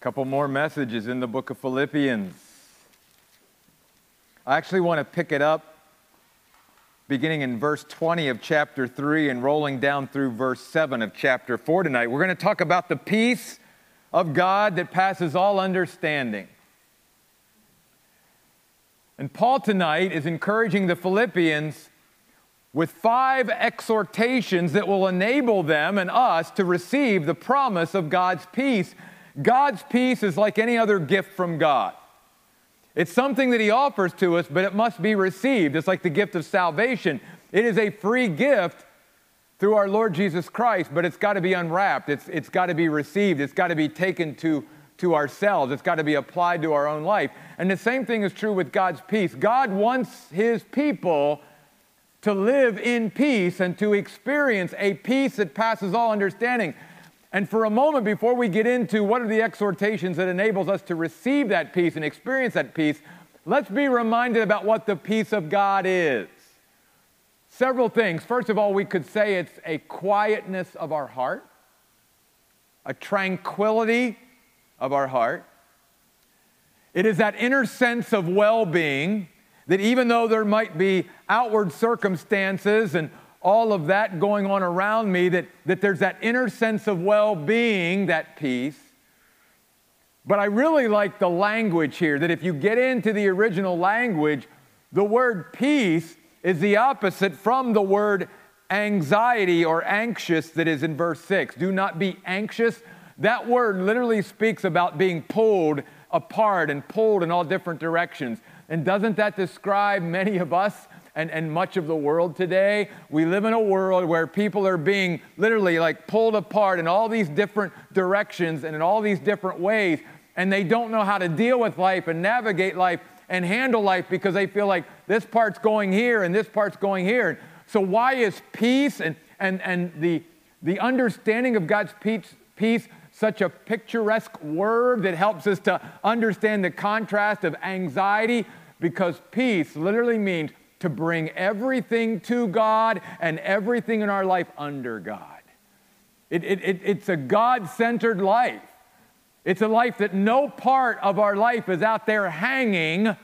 couple more messages in the book of Philippians. I actually want to pick it up beginning in verse 20 of chapter 3 and rolling down through verse 7 of chapter 4 tonight. We're going to talk about the peace of God that passes all understanding. And Paul tonight is encouraging the Philippians with five exhortations that will enable them and us to receive the promise of God's peace God's peace is like any other gift from God. It's something that He offers to us, but it must be received. It's like the gift of salvation. It is a free gift through our Lord Jesus Christ, but it's got to be unwrapped. It's, it's got to be received. It's got to be taken to, to ourselves. It's got to be applied to our own life. And the same thing is true with God's peace. God wants His people to live in peace and to experience a peace that passes all understanding. And for a moment, before we get into what are the exhortations that enables us to receive that peace and experience that peace, let's be reminded about what the peace of God is. Several things. First of all, we could say it's a quietness of our heart, a tranquility of our heart. It is that inner sense of well being that even though there might be outward circumstances and all of that going on around me, that, that there's that inner sense of well being, that peace. But I really like the language here that if you get into the original language, the word peace is the opposite from the word anxiety or anxious that is in verse 6. Do not be anxious. That word literally speaks about being pulled apart and pulled in all different directions. And doesn't that describe many of us and, and much of the world today. We live in a world where people are being literally like pulled apart in all these different directions and in all these different ways, and they don't know how to deal with life and navigate life and handle life because they feel like this part's going here and this part's going here. So, why is peace and, and, and the, the understanding of God's peace, peace such a picturesque word that helps us to understand the contrast of anxiety? Because peace literally means to bring everything to God and everything in our life under God. It, it, it, it's a God centered life. It's a life that no part of our life is out there hanging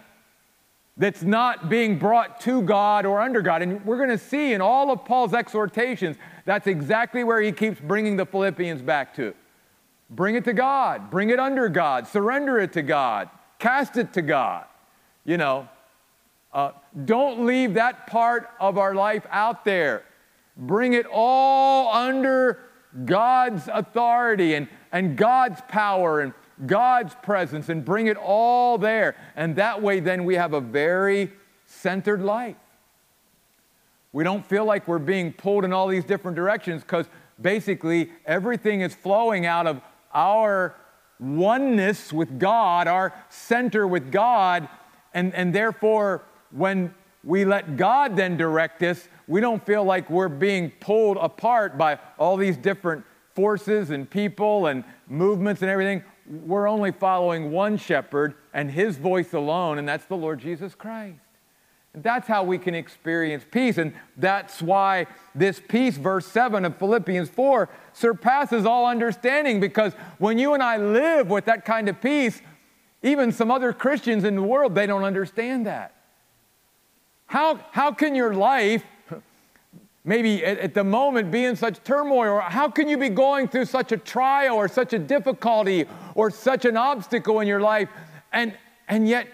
that's not being brought to God or under God. And we're going to see in all of Paul's exhortations, that's exactly where he keeps bringing the Philippians back to. Bring it to God, bring it under God, surrender it to God, cast it to God. You know, uh, don't leave that part of our life out there. Bring it all under God's authority and, and God's power and God's presence and bring it all there. And that way, then we have a very centered life. We don't feel like we're being pulled in all these different directions because basically everything is flowing out of our oneness with God, our center with God, and, and therefore when we let God then direct us, we don't feel like we're being pulled apart by all these different forces and people and movements and everything. We're only following one shepherd and his voice alone, and that's the Lord Jesus Christ. And that's how we can experience peace. And that's why this peace, verse 7 of Philippians 4, surpasses all understanding because when you and I live with that kind of peace, even some other Christians in the world, they don't understand that. How, how can your life maybe at, at, the moment be in such turmoil? Or how can you be going through such a trial or such a difficulty or such an obstacle in your life and, and yet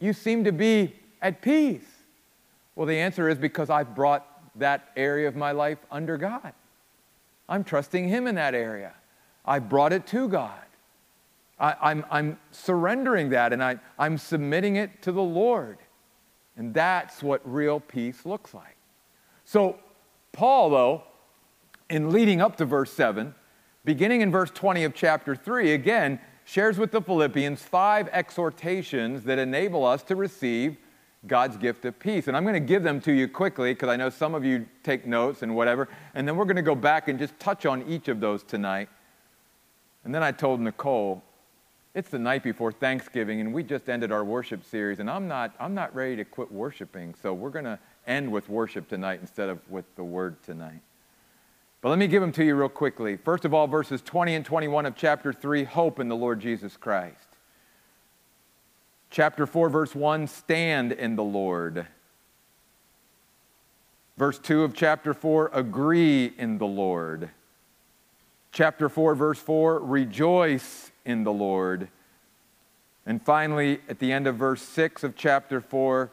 you seem to be at peace? Well, the answer is because I've brought that area of my life under God. I'm trusting Him in that area. I brought it to God. I, am surrendering that and I, I'm submitting it to the Lord. And that's what real peace looks like. So, Paul, though, in leading up to verse 7, beginning in verse 20 of chapter 3, again, shares with the Philippians five exhortations that enable us to receive God's gift of peace. And I'm going to give them to you quickly because I know some of you take notes and whatever. And then we're going to go back and just touch on each of those tonight. And then I told Nicole, it's the night before Thanksgiving, and we just ended our worship series, and I'm not, I'm not ready to quit worshiping, so we're going to end with worship tonight instead of with the word tonight. But let me give them to you real quickly. First of all, verses 20 and 21 of chapter 3 hope in the Lord Jesus Christ. Chapter 4, verse 1 stand in the Lord. Verse 2 of chapter 4 agree in the Lord. Chapter 4, verse 4 rejoice in the Lord. And finally, at the end of verse 6 of chapter 4,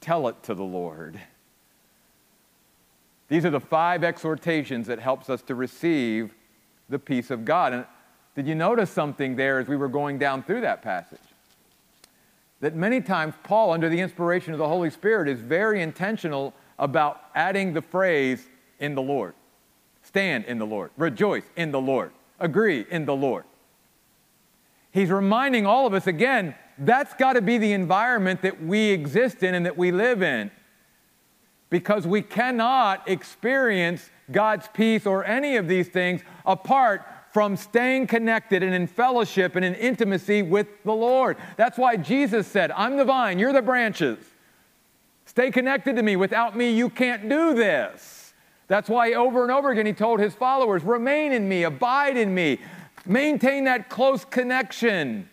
tell it to the Lord. These are the five exhortations that helps us to receive the peace of God. And did you notice something there as we were going down through that passage? That many times Paul, under the inspiration of the Holy Spirit, is very intentional about adding the phrase in the Lord. Stand in the Lord. Rejoice in the Lord. Agree in the Lord. He's reminding all of us again that's got to be the environment that we exist in and that we live in. Because we cannot experience God's peace or any of these things apart from staying connected and in fellowship and in intimacy with the Lord. That's why Jesus said, I'm the vine, you're the branches. Stay connected to me. Without me, you can't do this. That's why over and over again he told his followers, remain in me, abide in me, maintain that close connection.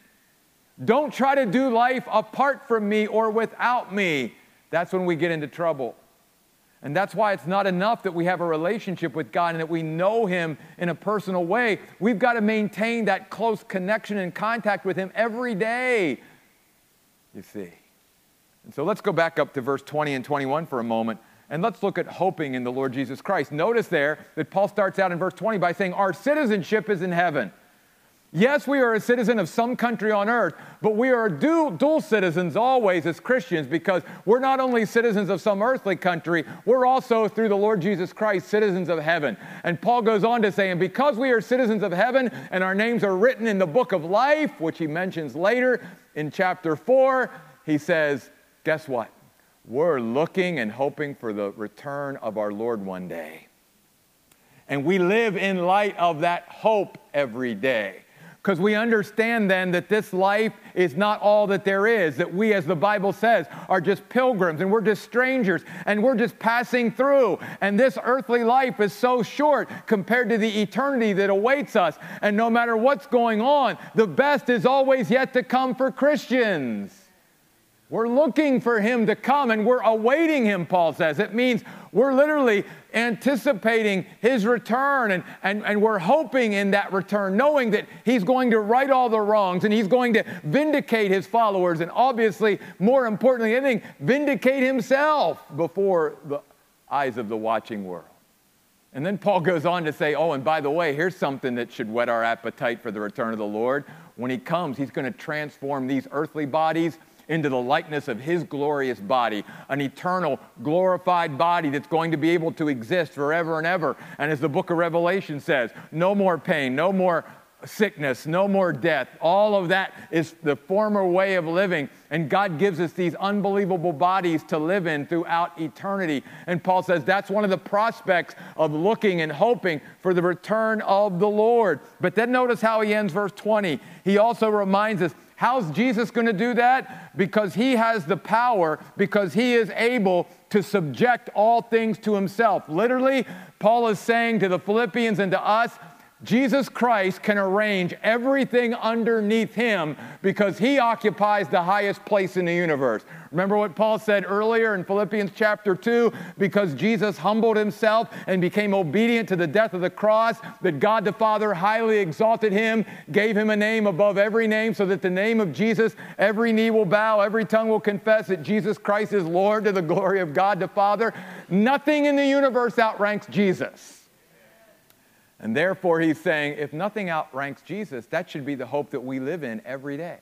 Don't try to do life apart from me or without me. That's when we get into trouble. And that's why it's not enough that we have a relationship with God and that we know Him in a personal way. We've got to maintain that close connection and contact with Him every day, you see. And so let's go back up to verse 20 and 21 for a moment, and let's look at hoping in the Lord Jesus Christ. Notice there that Paul starts out in verse 20 by saying, Our citizenship is in heaven. Yes, we are a citizen of some country on earth, but we are dual, dual, citizens always as Christians because we're not only citizens of some earthly country, we're also, through the Lord Jesus Christ, citizens of heaven. And Paul goes on to say, and because we are citizens of heaven and our names are written in the book of life, which he mentions later in chapter 4, he says, guess what? We're looking and hoping for the return of our Lord one day. And we live in light of that hope every day. Because we understand then that this life is not all that there is, that we, as the Bible says, are just pilgrims and we're just strangers and we're just passing through. And this earthly life is so short compared to the eternity that awaits us. And no matter what's going on, the best is always yet to come for Christians. We're looking for him to come and we're awaiting him, Paul says. It means we're literally anticipating his return and, and, and we're hoping in that return, knowing that he's going to right all the wrongs and he's going to vindicate his followers and obviously, more importantly, I think, vindicate himself before the eyes of the watching world. And then Paul goes on to say, Oh, and by the way, here's something that should whet our appetite for the return of the Lord. When he comes, he's going to transform these earthly bodies into the likeness of his glorious body, an eternal, glorified body that's going to be able to exist forever and ever. And as the book of Revelation says, no more pain, no more sickness, no more death. All of that is the former way of living. And God gives us these unbelievable bodies to live in throughout eternity. And Paul says that's one of the prospects of looking and hoping for the return of the Lord. But then notice how he ends verse 20. He also reminds us How's Jesus going to do that? Because he has the power, because he is able to subject all things to himself. Literally, Paul is saying to the Philippians and to us, Jesus Christ can arrange everything underneath him because he occupies the highest place in the universe. Remember what Paul said earlier in Philippians chapter 2? Because Jesus humbled himself and became obedient to the death of the cross, that God the Father highly exalted him, gave him a name above every name, so that the name of Jesus, every knee will bow, every tongue will confess that Jesus Christ is Lord to the glory of God the Father. Nothing in the universe outranks Jesus. And therefore, he's saying if nothing outranks Jesus, that should be the hope that we live in every day.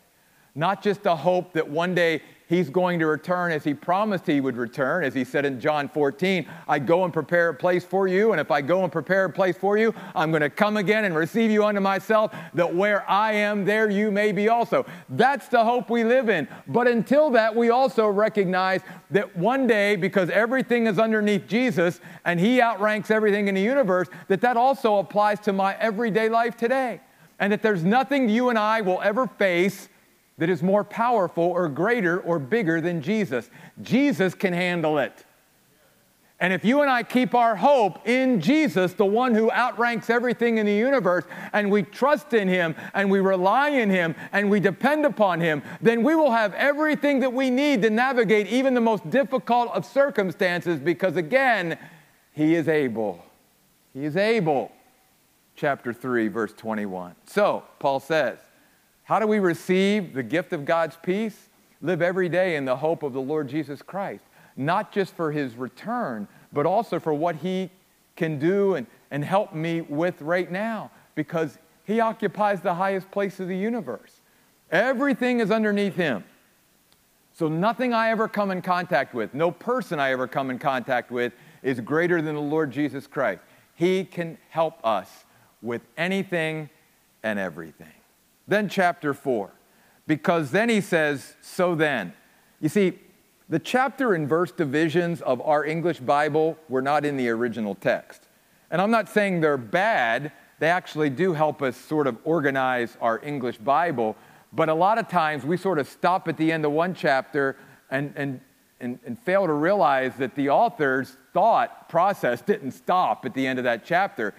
Not just a hope that one day he's going to return as he promised he would return, as he said in John 14, I go and prepare a place for you, and if I go and prepare a place for you, I'm going to come again and receive you unto myself, that where I am, there you may be also. That's the hope we live in. But until that, we also recognize that one day, because everything is underneath Jesus and he outranks everything in the universe, that that also applies to my everyday life today. And that there's nothing you and I will ever face that is more powerful or greater or bigger than Jesus. Jesus can handle it. And if you and I keep our hope in Jesus, the one who outranks everything in the universe, and we trust in him, and we rely in him, and we depend upon him, then we will have everything that we need to navigate even the most difficult of circumstances because, again, he is able. He is able. Chapter 3, verse 21. So, Paul says, how do we receive the gift of God's peace? Live every day in the hope of the Lord Jesus Christ not just for his return, but also for what he can do and, and help me with right now, because he occupies the highest place of the universe. Everything is underneath him. So nothing I ever come in contact with, no person I ever come in contact with, is greater than the Lord Jesus Christ. He can help us with anything and everything. Then, chapter 4, because then he says, So then. You see, the chapter and verse divisions of our English Bible were not in the original text. And I'm not saying they're bad, they actually do help us sort of organize our English Bible. But a lot of times we sort of stop at the end of one chapter and, and, and, and fail to realize that the author's thought process didn't stop at the end of that chapter,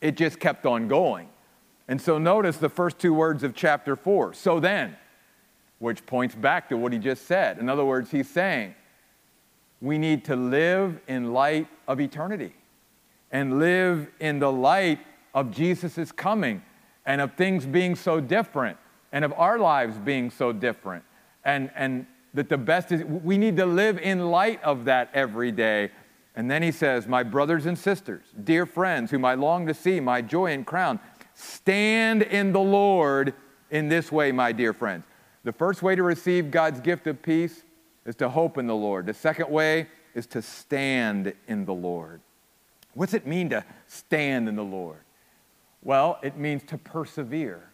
it just kept on going. And so notice the first two words of chapter 4. So then, which points back to what he just said. In other words, he's saying we need to live in light of eternity and live in the light of Jesus' coming and of things being so different and of our lives being so different. And, and that the best is, we need to live in light of that every day. And then he says, My brothers and sisters, dear friends, whom I long to see, my joy and crown, stand in the Lord in this way, my dear friends. The first way to receive God's gift of peace is to hope in the Lord. The second way is to stand in the Lord. What's it mean to stand in the Lord? Well, it means to persevere,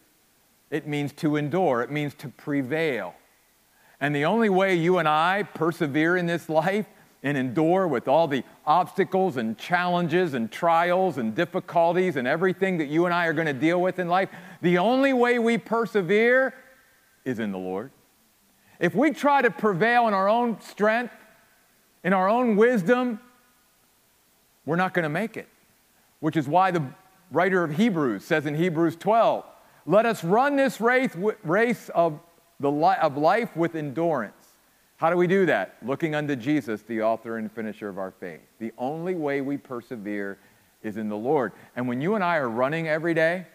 it means to endure, it means to prevail. And the only way you and I persevere in this life and endure with all the obstacles and challenges and trials and difficulties and everything that you and I are going to deal with in life, the only way we persevere is in the Lord. If we try to prevail in our own strength, in our own wisdom, we're not going to make it. Which is why the writer of Hebrews says in Hebrews 12, let us run this race, race of, the of life with endurance. How do we do that? Looking unto Jesus, the author and finisher of our faith. The only way we persevere is in the Lord. And when you and I are running every day,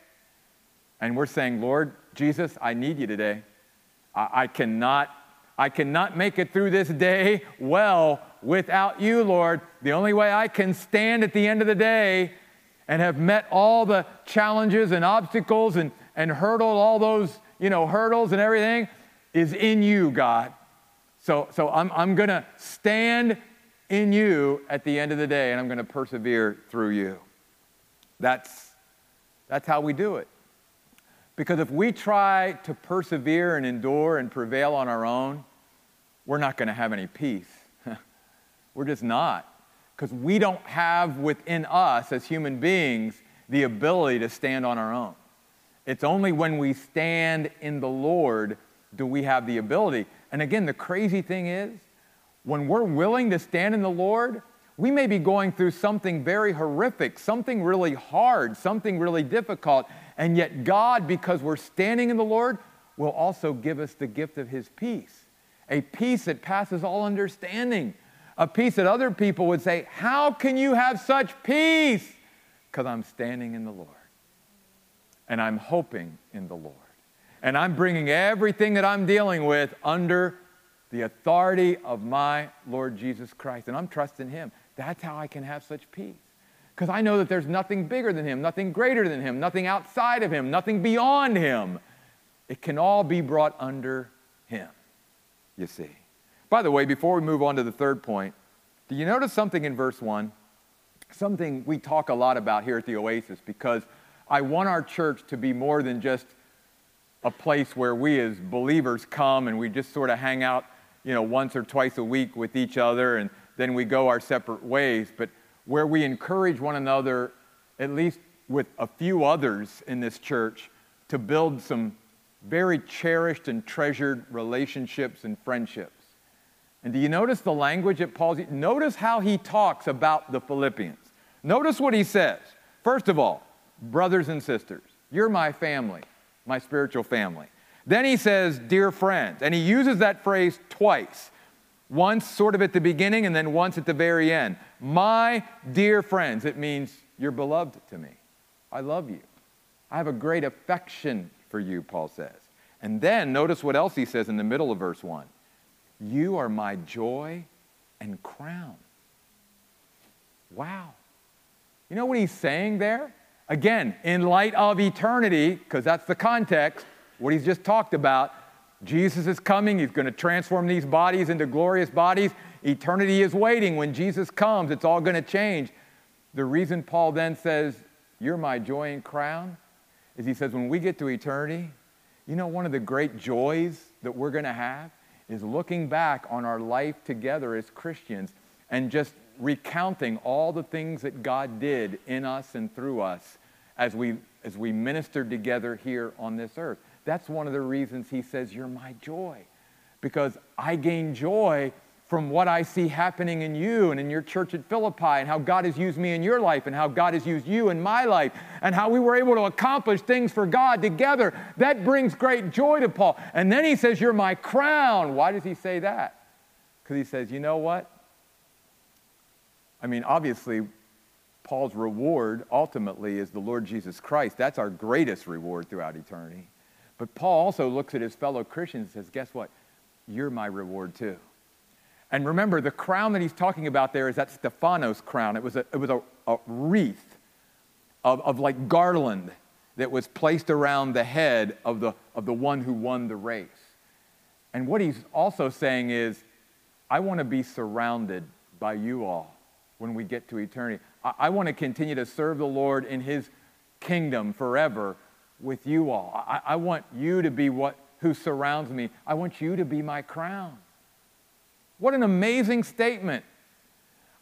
and we're saying, Lord Jesus, I need you today. I, cannot, I cannot make it through this day well without you, Lord. The only way I can stand at the end of the day and have met all the challenges and obstacles and, and hurdled all those, you know, hurdles and everything is in you, God. So, so I'm, I'm going to stand in you at the end of the day and I'm going to persevere through you. That's, that's how we do it. Because if we try to persevere and endure and prevail on our own, we're not going to have any peace. we're just not. Because we don't have within us as human beings the ability to stand on our own. It's only when we stand in the Lord do we have the ability. And again, the crazy thing is, when we're willing to stand in the Lord, we may be going through something very horrific, something really hard, something really difficult, and yet, God, because we're standing in the Lord, will also give us the gift of His peace a peace that passes all understanding, a peace that other people would say, How can you have such peace? Because I'm standing in the Lord. And I'm hoping in the Lord. And I'm bringing everything that I'm dealing with under the authority of my Lord Jesus Christ. And I'm trusting Him. That's how I can have such peace because I know that there's nothing bigger than Him, nothing greater than Him, nothing outside of Him, nothing beyond Him. It can all be brought under Him, you see. By the way, before we move on to the third point, do you notice something in verse 1? Something we talk a lot about here at the Oasis because I want our church to be more than just a place where we as believers come and we just sort of hang out, you know, once or twice a week with each other and then we go our separate ways. But where we encourage one another, at least with a few others in this church, to build some very cherished and treasured relationships and friendships. And do you notice the language that Paul's notice how he talks about the Philippians. Notice what he says. First of all, brothers and sisters, you're my family, my spiritual family. Then he says, dear friends, and he uses that phrase twice. Once sort of at the beginning and then once at the very end. My dear friends, it means you're beloved to me. I love you. I have a great affection for you, Paul says. And then notice what else he says in the middle of verse 1 You are my joy and crown. Wow. You know what he's saying there? Again, in light of eternity, because that's the context, what he's just talked about, Jesus is coming. He's going to transform these bodies into glorious bodies. Eternity is waiting. When Jesus comes, it's all going to change. The reason Paul then says, You're my joy and crown, is he says, When we get to eternity, you know, one of the great joys that we're going to have is looking back on our life together as Christians and just recounting all the things that God did in us and through us as we, as we ministered together here on this earth. That's one of the reasons he says, You're my joy. Because I gain joy from what I see happening in you and in your church at Philippi, and how God has used me in your life, and how God has used you in my life, and how we were able to accomplish things for God together. That brings great joy to Paul. And then he says, You're my crown. Why does he say that? Because he says, You know what? I mean, obviously, Paul's reward ultimately is the Lord Jesus Christ. That's our greatest reward throughout eternity. But Paul also looks at his fellow Christians and says, Guess what? You're my reward too. And remember, the crown that he's talking about there is that Stephanos crown. It was a, it was a, a wreath of, of like garland that was placed around the head of the, of the one who won the race. And what he's also saying is, I want to be surrounded by you all when we get to eternity. I, want to continue to serve the Lord in His kingdom forever with you all. I, I want you to be what who surrounds me. I want you to be my crown. What an amazing statement.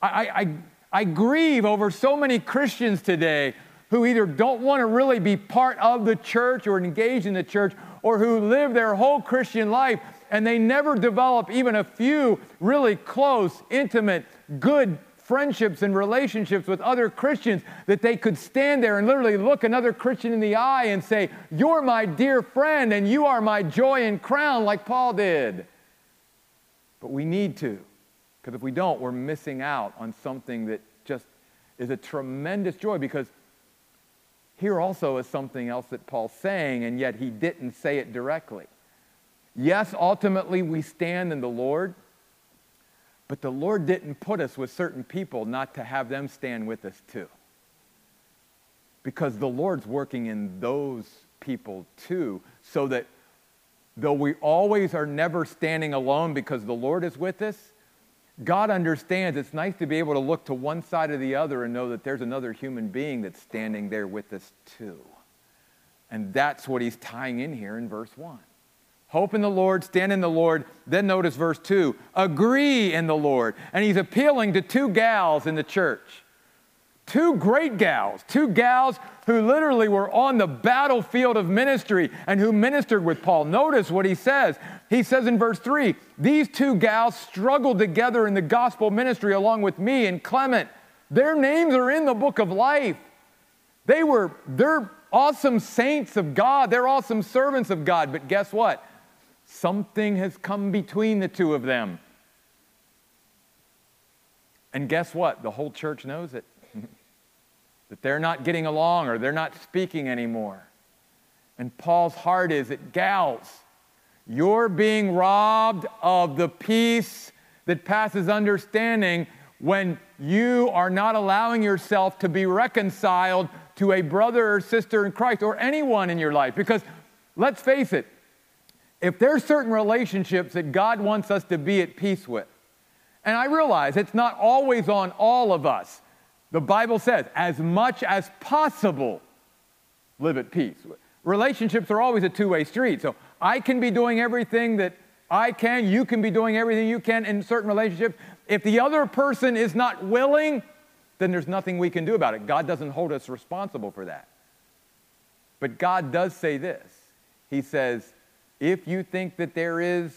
I, I, I grieve over so many Christians today who either don't want to really be part of the church or engage in the church or who live their whole Christian life and they never develop even a few really close, intimate, good friendships and relationships with other Christians that they could stand there and literally look another Christian in the eye and say, You're my dear friend and you are my joy and crown, like Paul did. But we need to, because if we don't, we're missing out on something that just is a tremendous joy because here also is something else that Paul's saying, and yet he didn't say it directly. Yes, ultimately we stand in the Lord. But the Lord didn't put us with certain people not to have them stand with us too. Because the Lord's working in those people too, so that though we always are never standing alone because the Lord is with us, God understands it's nice to be able to look to one side or the other and know that there's another human being that's standing there with us too. And that's what he's tying in here in verse 1. Hope in the Lord, stand in the Lord. Then notice verse 2 agree in the Lord. And he's appealing to two gals in the church. Two great gals, two gals who literally were on the battlefield of ministry and who ministered with Paul. Notice what he says. He says in verse 3 These two gals struggled together in the gospel ministry along with me and Clement. Their names are in the book of life. They were, they're awesome saints of God, they're awesome servants of God. But guess what? Something has come between the two of them. And guess what? The whole church knows it. that they're not getting along or they're not speaking anymore. And Paul's heart is that, gals, you're being robbed of the peace that passes understanding when you are not allowing yourself to be reconciled to a brother or sister in Christ or anyone in your life. Because let's face it, if there's certain relationships that God wants us to be at peace with, and I realize it's not always on all of us. The Bible says, as much as possible, live at peace. Relationships are always a two way street. So I can be doing everything that I can, you can be doing everything you can in certain relationships. If the other person is not willing, then there's nothing we can do about it. God doesn't hold us responsible for that. But God does say this He says, if you think that there is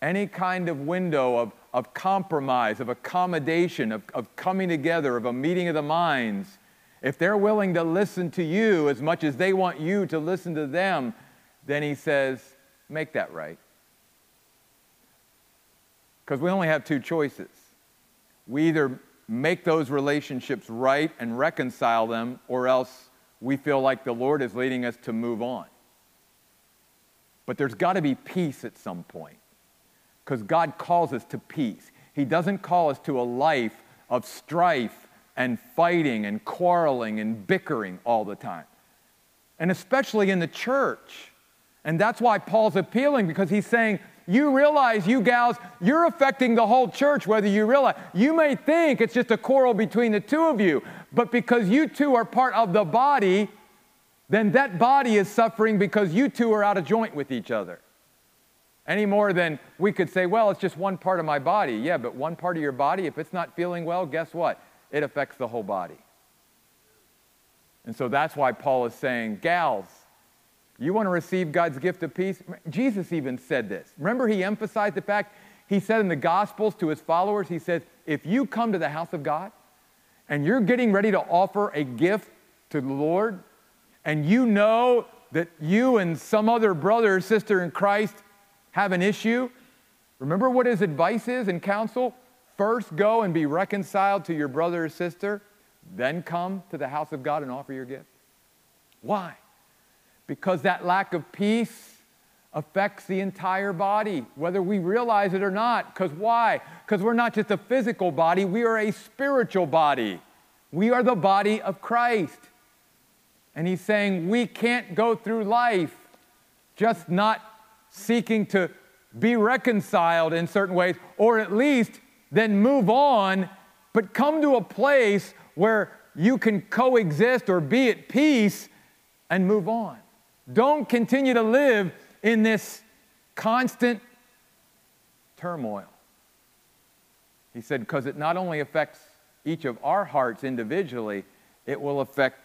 any kind of window of, of compromise, of accommodation, of, of coming together, of a meeting of the minds, if they're willing to listen to you as much as they want you to listen to them, then he says, make that right. Because we only have two choices. We either make those relationships right and reconcile them, or else we feel like the Lord is leading us to move on. But there's got to be peace at some point because God calls us to peace. He doesn't call us to a life of strife and fighting and quarreling and bickering all the time. And especially in the church. And that's why Paul's appealing because he's saying, you realize, you gals, you're affecting the whole church, whether you realize. You may think it's just a quarrel between the two of you, but because you two are part of the body, then that body is suffering because you two are out of joint with each other. Any more than we could say, well, it's just one part of my body. Yeah, but one part of your body, if it's not feeling well, guess what? It affects the whole body. And so that's why Paul is saying, gals, you want to receive God's gift of peace? Jesus even said this. Remember, he emphasized the fact, he said in the Gospels to his followers, he says, if you come to the house of God and you're getting ready to offer a gift to the Lord, and you know that you and some other brother or sister in Christ have an issue, remember what his advice is and counsel? First go and be reconciled to your brother or sister, then come to the house of God and offer your gift. Why? because that lack of peace affects the entire body, whether we realize it or not. Because why? Because we're not just a physical body, we are a spiritual body. We are the body of Christ. And he's saying we can't go through life just not seeking to be reconciled in certain ways, or at least then move on, but come to a place where you can coexist or be at peace and move on. Don't continue to live in this constant turmoil. He said, because it not only affects each of our hearts individually, it will affect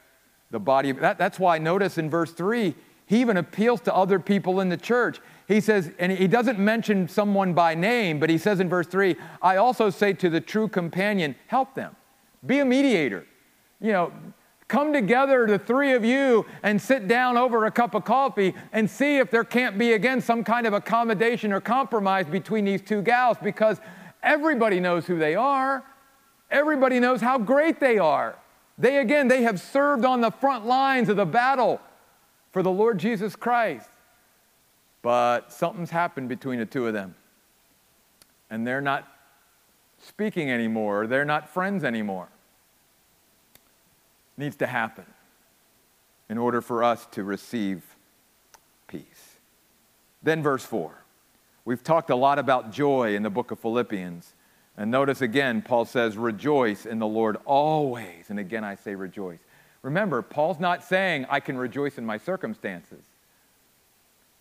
the body. That, that's why, notice in verse 3, he even appeals to other people in the church. He says, and he doesn't mention someone by name, but he says in verse 3, I also say to the true companion, help them. Be a mediator. You know, Come together, the three of you, and sit down over a cup of coffee and see if there can't be, again, some kind of accommodation or compromise between these two gals because everybody knows who they are. Everybody knows how great they are. They, again, they have served on the front lines of the battle for the Lord Jesus Christ. But something's happened between the two of them. And they're not speaking anymore, they're not friends anymore needs to happen in order for us to receive peace. Then, verse 4. We've talked a lot about joy in the book of Philippians. And notice again, Paul says, Rejoice in the Lord always. And again, I say rejoice. Remember, Paul's not saying I can rejoice in my circumstances.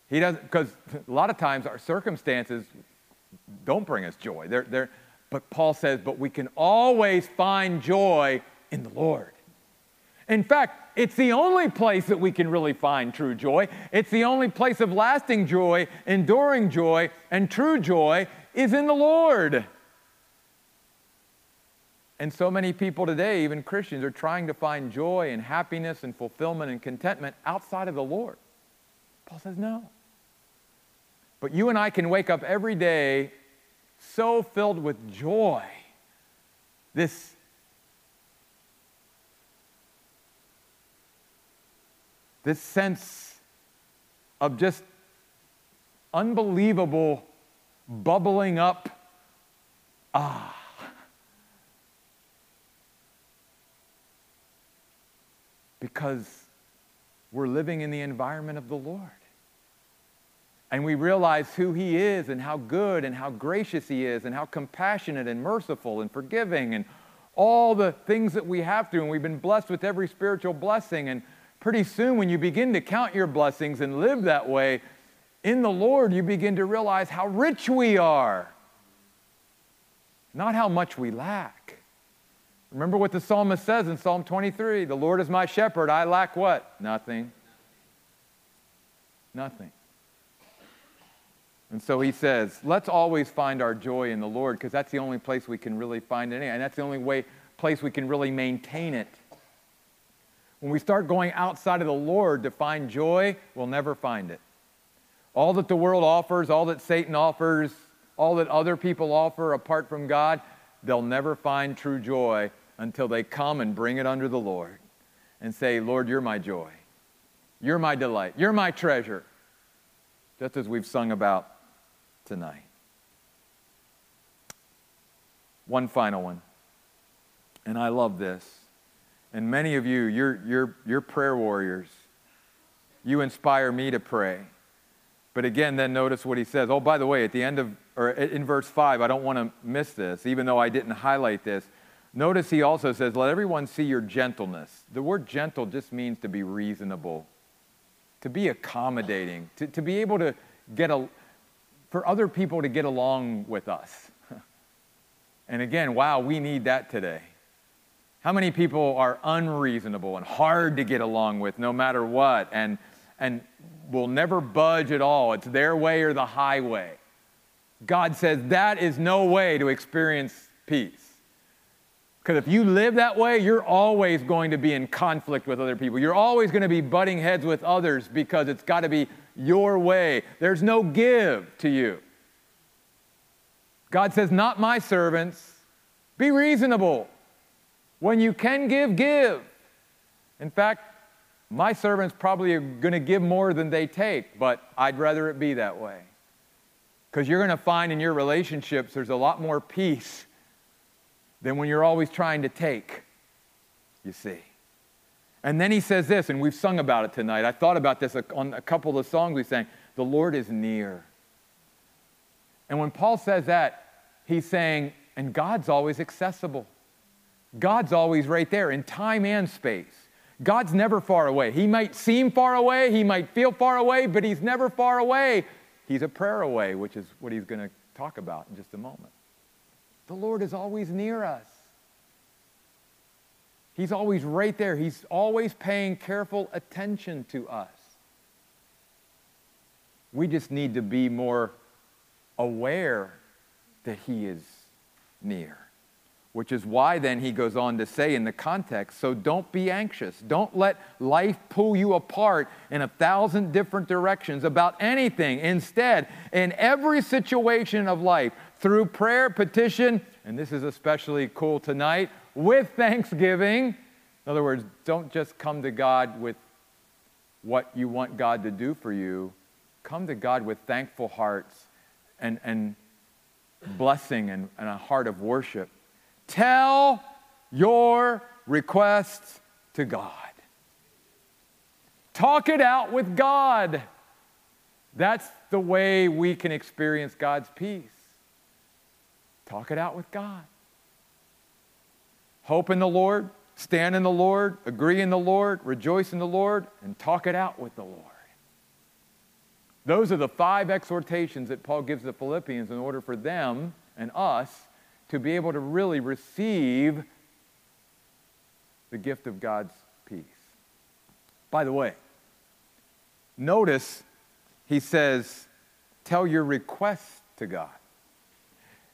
He doesn't, because a lot of times our circumstances don't bring us joy. They're, they're, but Paul says, but we can always find joy in the Lord. In fact, it's the only place that we can really find true joy. It's the only place of lasting joy, enduring joy, and true joy is in the Lord. And so many people today, even Christians, are trying to find joy and happiness and fulfillment and contentment outside of the Lord. Paul says, no. But you and I can wake up every day so filled with joy, this this sense of just unbelievable bubbling up. Ah. Because we're living in the environment of the Lord. And we realize who He is and how good and how gracious He is and how compassionate and merciful and forgiving and all the things that we have to. And we've been blessed with every spiritual blessing. And pretty soon, when you begin to count your blessings and live that way, in the Lord, you begin to realize how rich we are, not how much we lack. Remember what the psalmist says in Psalm 23 The Lord is my shepherd, I lack what? Nothing. Nothing. And so he says, let's always find our joy in the Lord because that's the only place we can really find it. And that's the only way, place we can really maintain it. When we start going outside of the Lord to find joy, we'll never find it. All that the world offers, all that Satan offers, all that other people offer apart from God, they'll never find true joy until they come and bring it under the Lord and say, Lord, you're my joy. You're my delight. You're my treasure. Just as we've sung about tonight. One final one. And I love this. And many of you, you're, you're, you're prayer warriors. You inspire me to pray. But again, then notice what he says. Oh, by the way, at the end of, or in verse 5, I don't want to miss this, even though I didn't highlight this. Notice he also says, Let everyone see your gentleness. The word gentle just means to be reasonable, to be accommodating, to, to be able to get a, for other people to get along with us. and again, wow, we need that today. How many people are unreasonable and hard to get along with no matter what and, and will never budge at all? It's their way or the highway. God says that is no way to experience peace. Because if you live that way, you're always going to be in conflict with other people. You're always going to be butting heads with others because it's got to be your way. There's no give to you. God says, Not my servants. Be reasonable. When you can give, give. In fact, my servants probably are going to give more than they take, but I'd rather it be that way. Because you're going to find in your relationships there's a lot more peace than when you're always trying to take, you see. And then he says this, and we've sung about it tonight. I thought about this on a couple of songs we sang. The Lord is near. And when Paul says that, he's saying, and God's always accessible. God's always right there in time and space. God's never far away. He might seem far away, he might feel far away, but he's never far away. He's a prayer away, which is what he's going to talk about in just a moment. The Lord is always near us. He's always right there. He's always paying careful attention to us. We just need to be more aware that He is near. Which is why then he goes on to say in the context so don't be anxious. Don't let life pull you apart in a thousand different directions about anything. Instead, in every situation of life, through prayer, petition, and this is especially cool tonight, with thanksgiving. In other words, don't just come to God with what you want God to do for you. Come to God with thankful hearts and, and blessing and, and a heart of worship. Tell your requests to God. Talk it out with God. That's the way we can experience God's peace. Talk it out with God. Hope in the Lord, stand in the Lord, agree in the Lord, rejoice in the Lord, and talk it out with the Lord. Those are the five exhortations that Paul gives the Philippians in order for them and us to be able to really receive the gift of God's peace. By the way, notice he says, Tell your requests to God.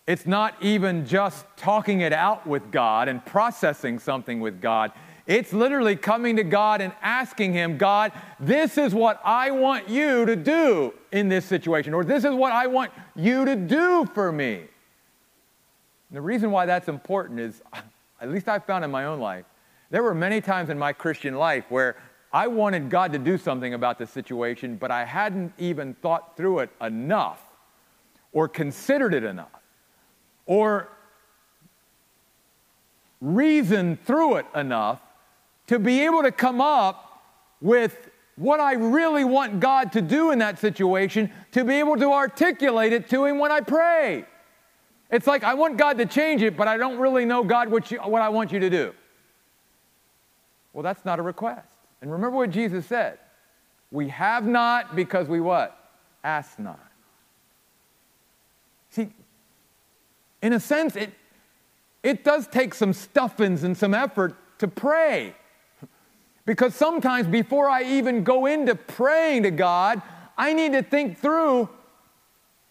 It's not even just talking it out with God and processing something with God. It's literally coming to God and asking Him, God, this is what I want you to do in this situation, or this is what I want you to do for me. And the reason why that's important is, at least I found in my own life, there were many times in my Christian life where I wanted God to do something about the situation, but I hadn't even thought through it enough or considered it enough or reasoned through it enough to be able to come up with what I really want God to do in that situation, to be able to articulate it to Him when I pray. It's like I want God to change it, but I don't really know, God, what, you, what I want you to do. Well, that's not a request. And remember what Jesus said We have not because we what? Ask not. See, in a sense, it, it does take some stuffings and some effort to pray. Because sometimes before I even go into praying to God, I need to think through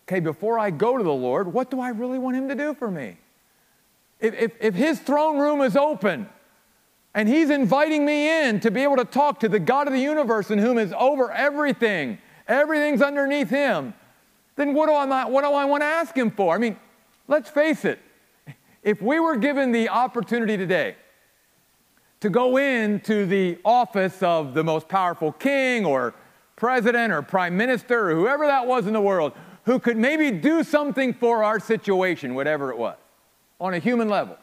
okay, before I go to the Lord, what do I really want Him to do for me? If, if, if His throne room is open and He's inviting me in to be able to talk to the God of the universe in whom is over everything, everything's underneath Him, then what do I, what do I want to ask Him for? I mean, let's face it. If we were given the opportunity today to go into the office of the most powerful king or president or prime minister or whoever that was in the world who could maybe do something for our situation, whatever it was, on a human level,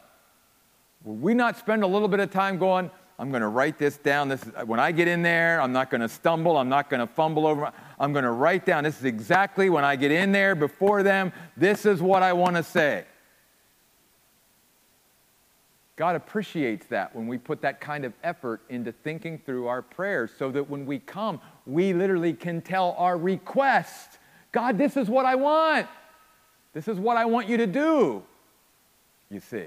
would we not spend a little bit of time going, I'm going to write this down. This is, when I get in there, I'm not going to stumble. I'm not going to fumble over. I'm going to write down. This is exactly when I get in there before them. This is what I want to say. God appreciates that when we put that kind of effort into thinking through our prayers so that when we come, we literally can tell our request God, this is what I want. This is what I want you to do. You see.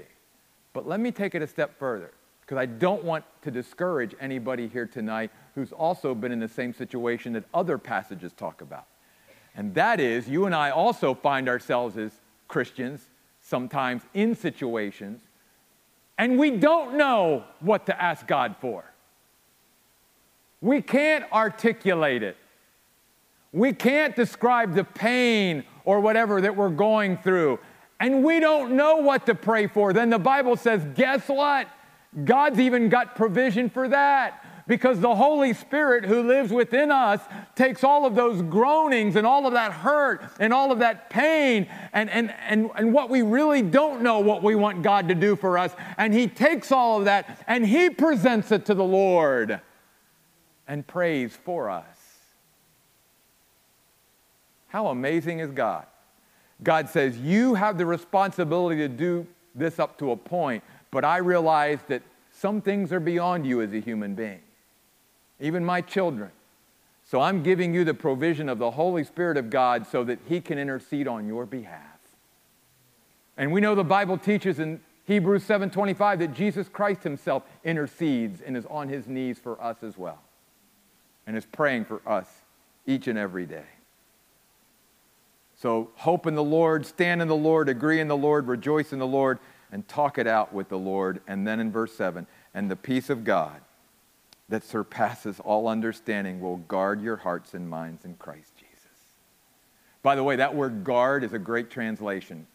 But let me take it a step further because I don't want to discourage anybody here tonight who's also been in the same situation that other passages talk about. And that is, you and I also find ourselves as Christians sometimes in situations and we don't know what to ask God for. We can't articulate it. We can't describe the pain or whatever that we're going through. And we don't know what to pray for. Then the Bible says, guess what? God's even got provision for that because the Holy Spirit who lives within us takes all of those groanings and all of that hurt and all of that pain and, and, and, and what we really don't know what we want God to do for us. And He takes all of that and He presents it to the Lord and prays for us. How amazing is God? God says, You have the responsibility to do this up to a point, but I realize that some things are beyond you as a human being even my children. So I'm giving you the provision of the Holy Spirit of God so that He can intercede on your behalf. And we know the Bible teaches in Hebrews 7:25 that Jesus Christ himself intercedes and is on his knees for us as well. And is praying for us each and every day. So hope in the Lord, stand in the Lord, agree in the Lord, rejoice in the Lord, and talk it out with the Lord. And then in verse 7, and the peace of God that surpasses all understanding will guard your hearts and minds in Christ Jesus. By the way, that word guard is a great translation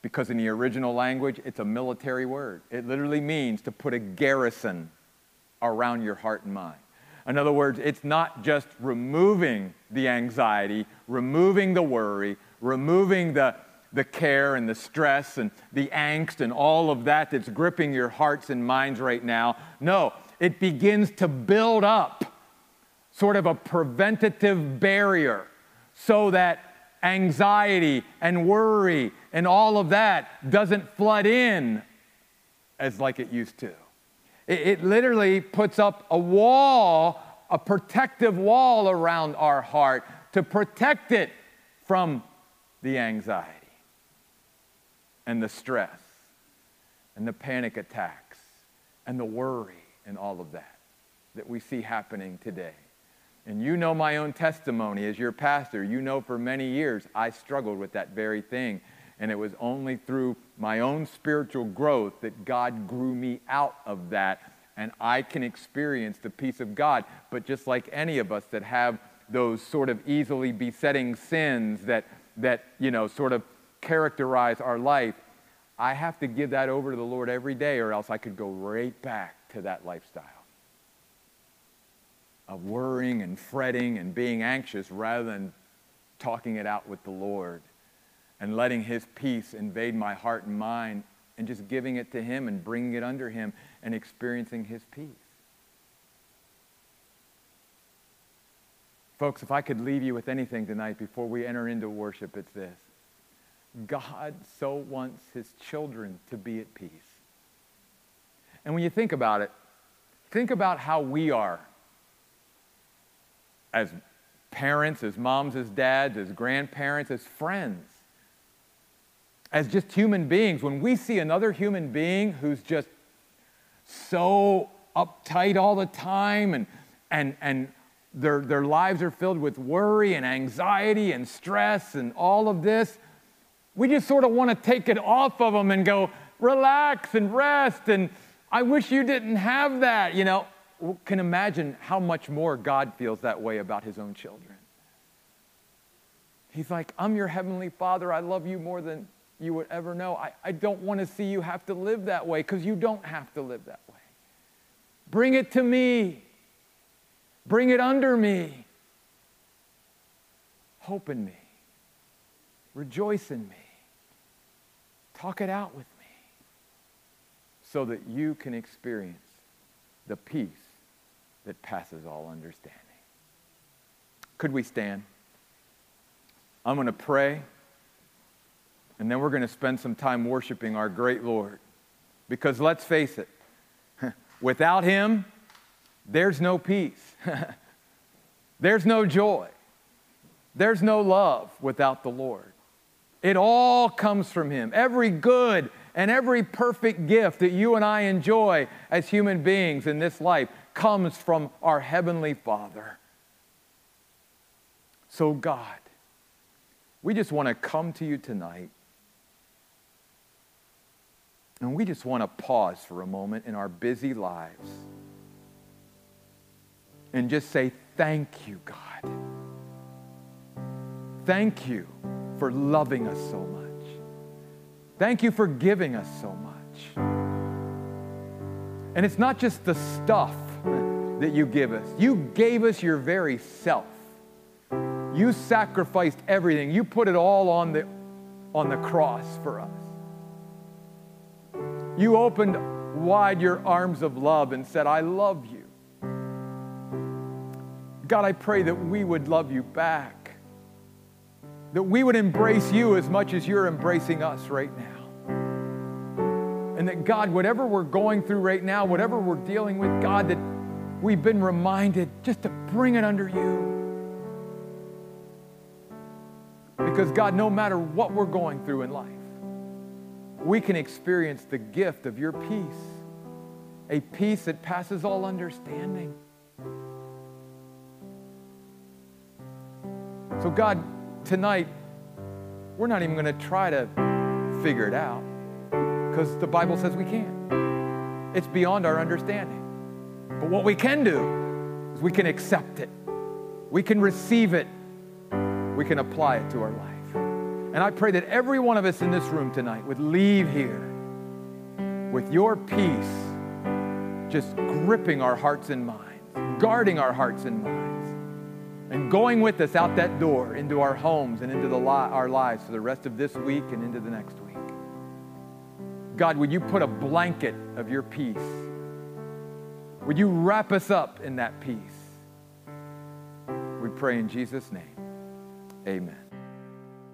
because in the original language, it's a military word. It literally means to put a garrison around your heart and mind. In other words, it's not just removing the anxiety, removing the worry, removing the, the care and the stress and the angst and all of that that's gripping your hearts and minds right now. No, it begins to build up sort of a preventative barrier so that anxiety and worry and all of that doesn't flood in as like it used to. It, it literally puts up a wall, a protective wall around our heart to protect it from the anxiety and the stress and the panic attacks and the worry and all of that that we see happening today. And you know my own testimony as your pastor. You know for many years I struggled with that very thing. And it was only through my own spiritual growth that God grew me out of that. And I can experience the peace of God. But just like any of us that have those sort of easily besetting sins that, that you know, sort of characterize our life, I have to give that over to the Lord every day, or else I could go right back to that lifestyle of worrying and fretting and being anxious rather than talking it out with the Lord and letting His peace invade my heart and mind and just giving it to Him and bringing it under Him and experiencing His peace. Folks, if I could leave you with anything tonight before we enter into worship, it's this God so wants His children to be at peace. And when you think about it, think about how we are as parents, as moms, as dads, as grandparents, as friends, as just human beings. When we see another human being who's just so uptight all the time and, and, and their, their lives are filled with worry and anxiety and stress and all of this. We just sort of want to take it off of them and go, relax and rest. And I wish you didn't have that. You know, can imagine how much more God feels that way about his own children. He's like, I'm your heavenly father. I love you more than you would ever know. I, I don't want to see you have to live that way because you don't have to live that way. Bring it to me. Bring it under me. Hope in me. Rejoice in me. Talk it out with me so that you can experience the peace that passes all understanding. Could we stand? I'm going to pray, and then we're going to spend some time worshiping our great Lord. Because let's face it, without Him, there's no peace, there's no joy, there's no love without the Lord. It all comes from Him. Every good and every perfect gift that you and I enjoy as human beings in this life comes from our Heavenly Father. So, God, we just want to come to you tonight. And we just want to pause for a moment in our busy lives and just say, Thank you, God. Thank you for loving us so much. Thank you for giving us so much. And it's not just the stuff that you give us, you gave us your very self. You sacrificed everything, you put it all on the, on the cross for us. You opened wide your arms of love and said, I love you. God, I pray that we would love you back that we would embrace you as much as you're embracing us right now. And that God, whatever we're going through right now, whatever we're dealing with, God, that we've been reminded just to bring it under you. Because, God, no matter what we're going through in life, we can experience the gift of your peace, a peace that passes all understanding. So, God, tonight, we're not even going to try to figure it out because the Bible says we can't. It's beyond our understanding. But what we can do is we can accept it, we can receive it, we can apply it to our life. And I pray that every one of us in this room tonight would leave here with your peace just gripping our hearts and minds, guarding our hearts and minds and going with us out that door into our homes and into li- our lives for the rest of this week and into the next week. God, would you put a blanket of your peace? Would you wrap us up in that peace? We pray in Jesus' name. Amen.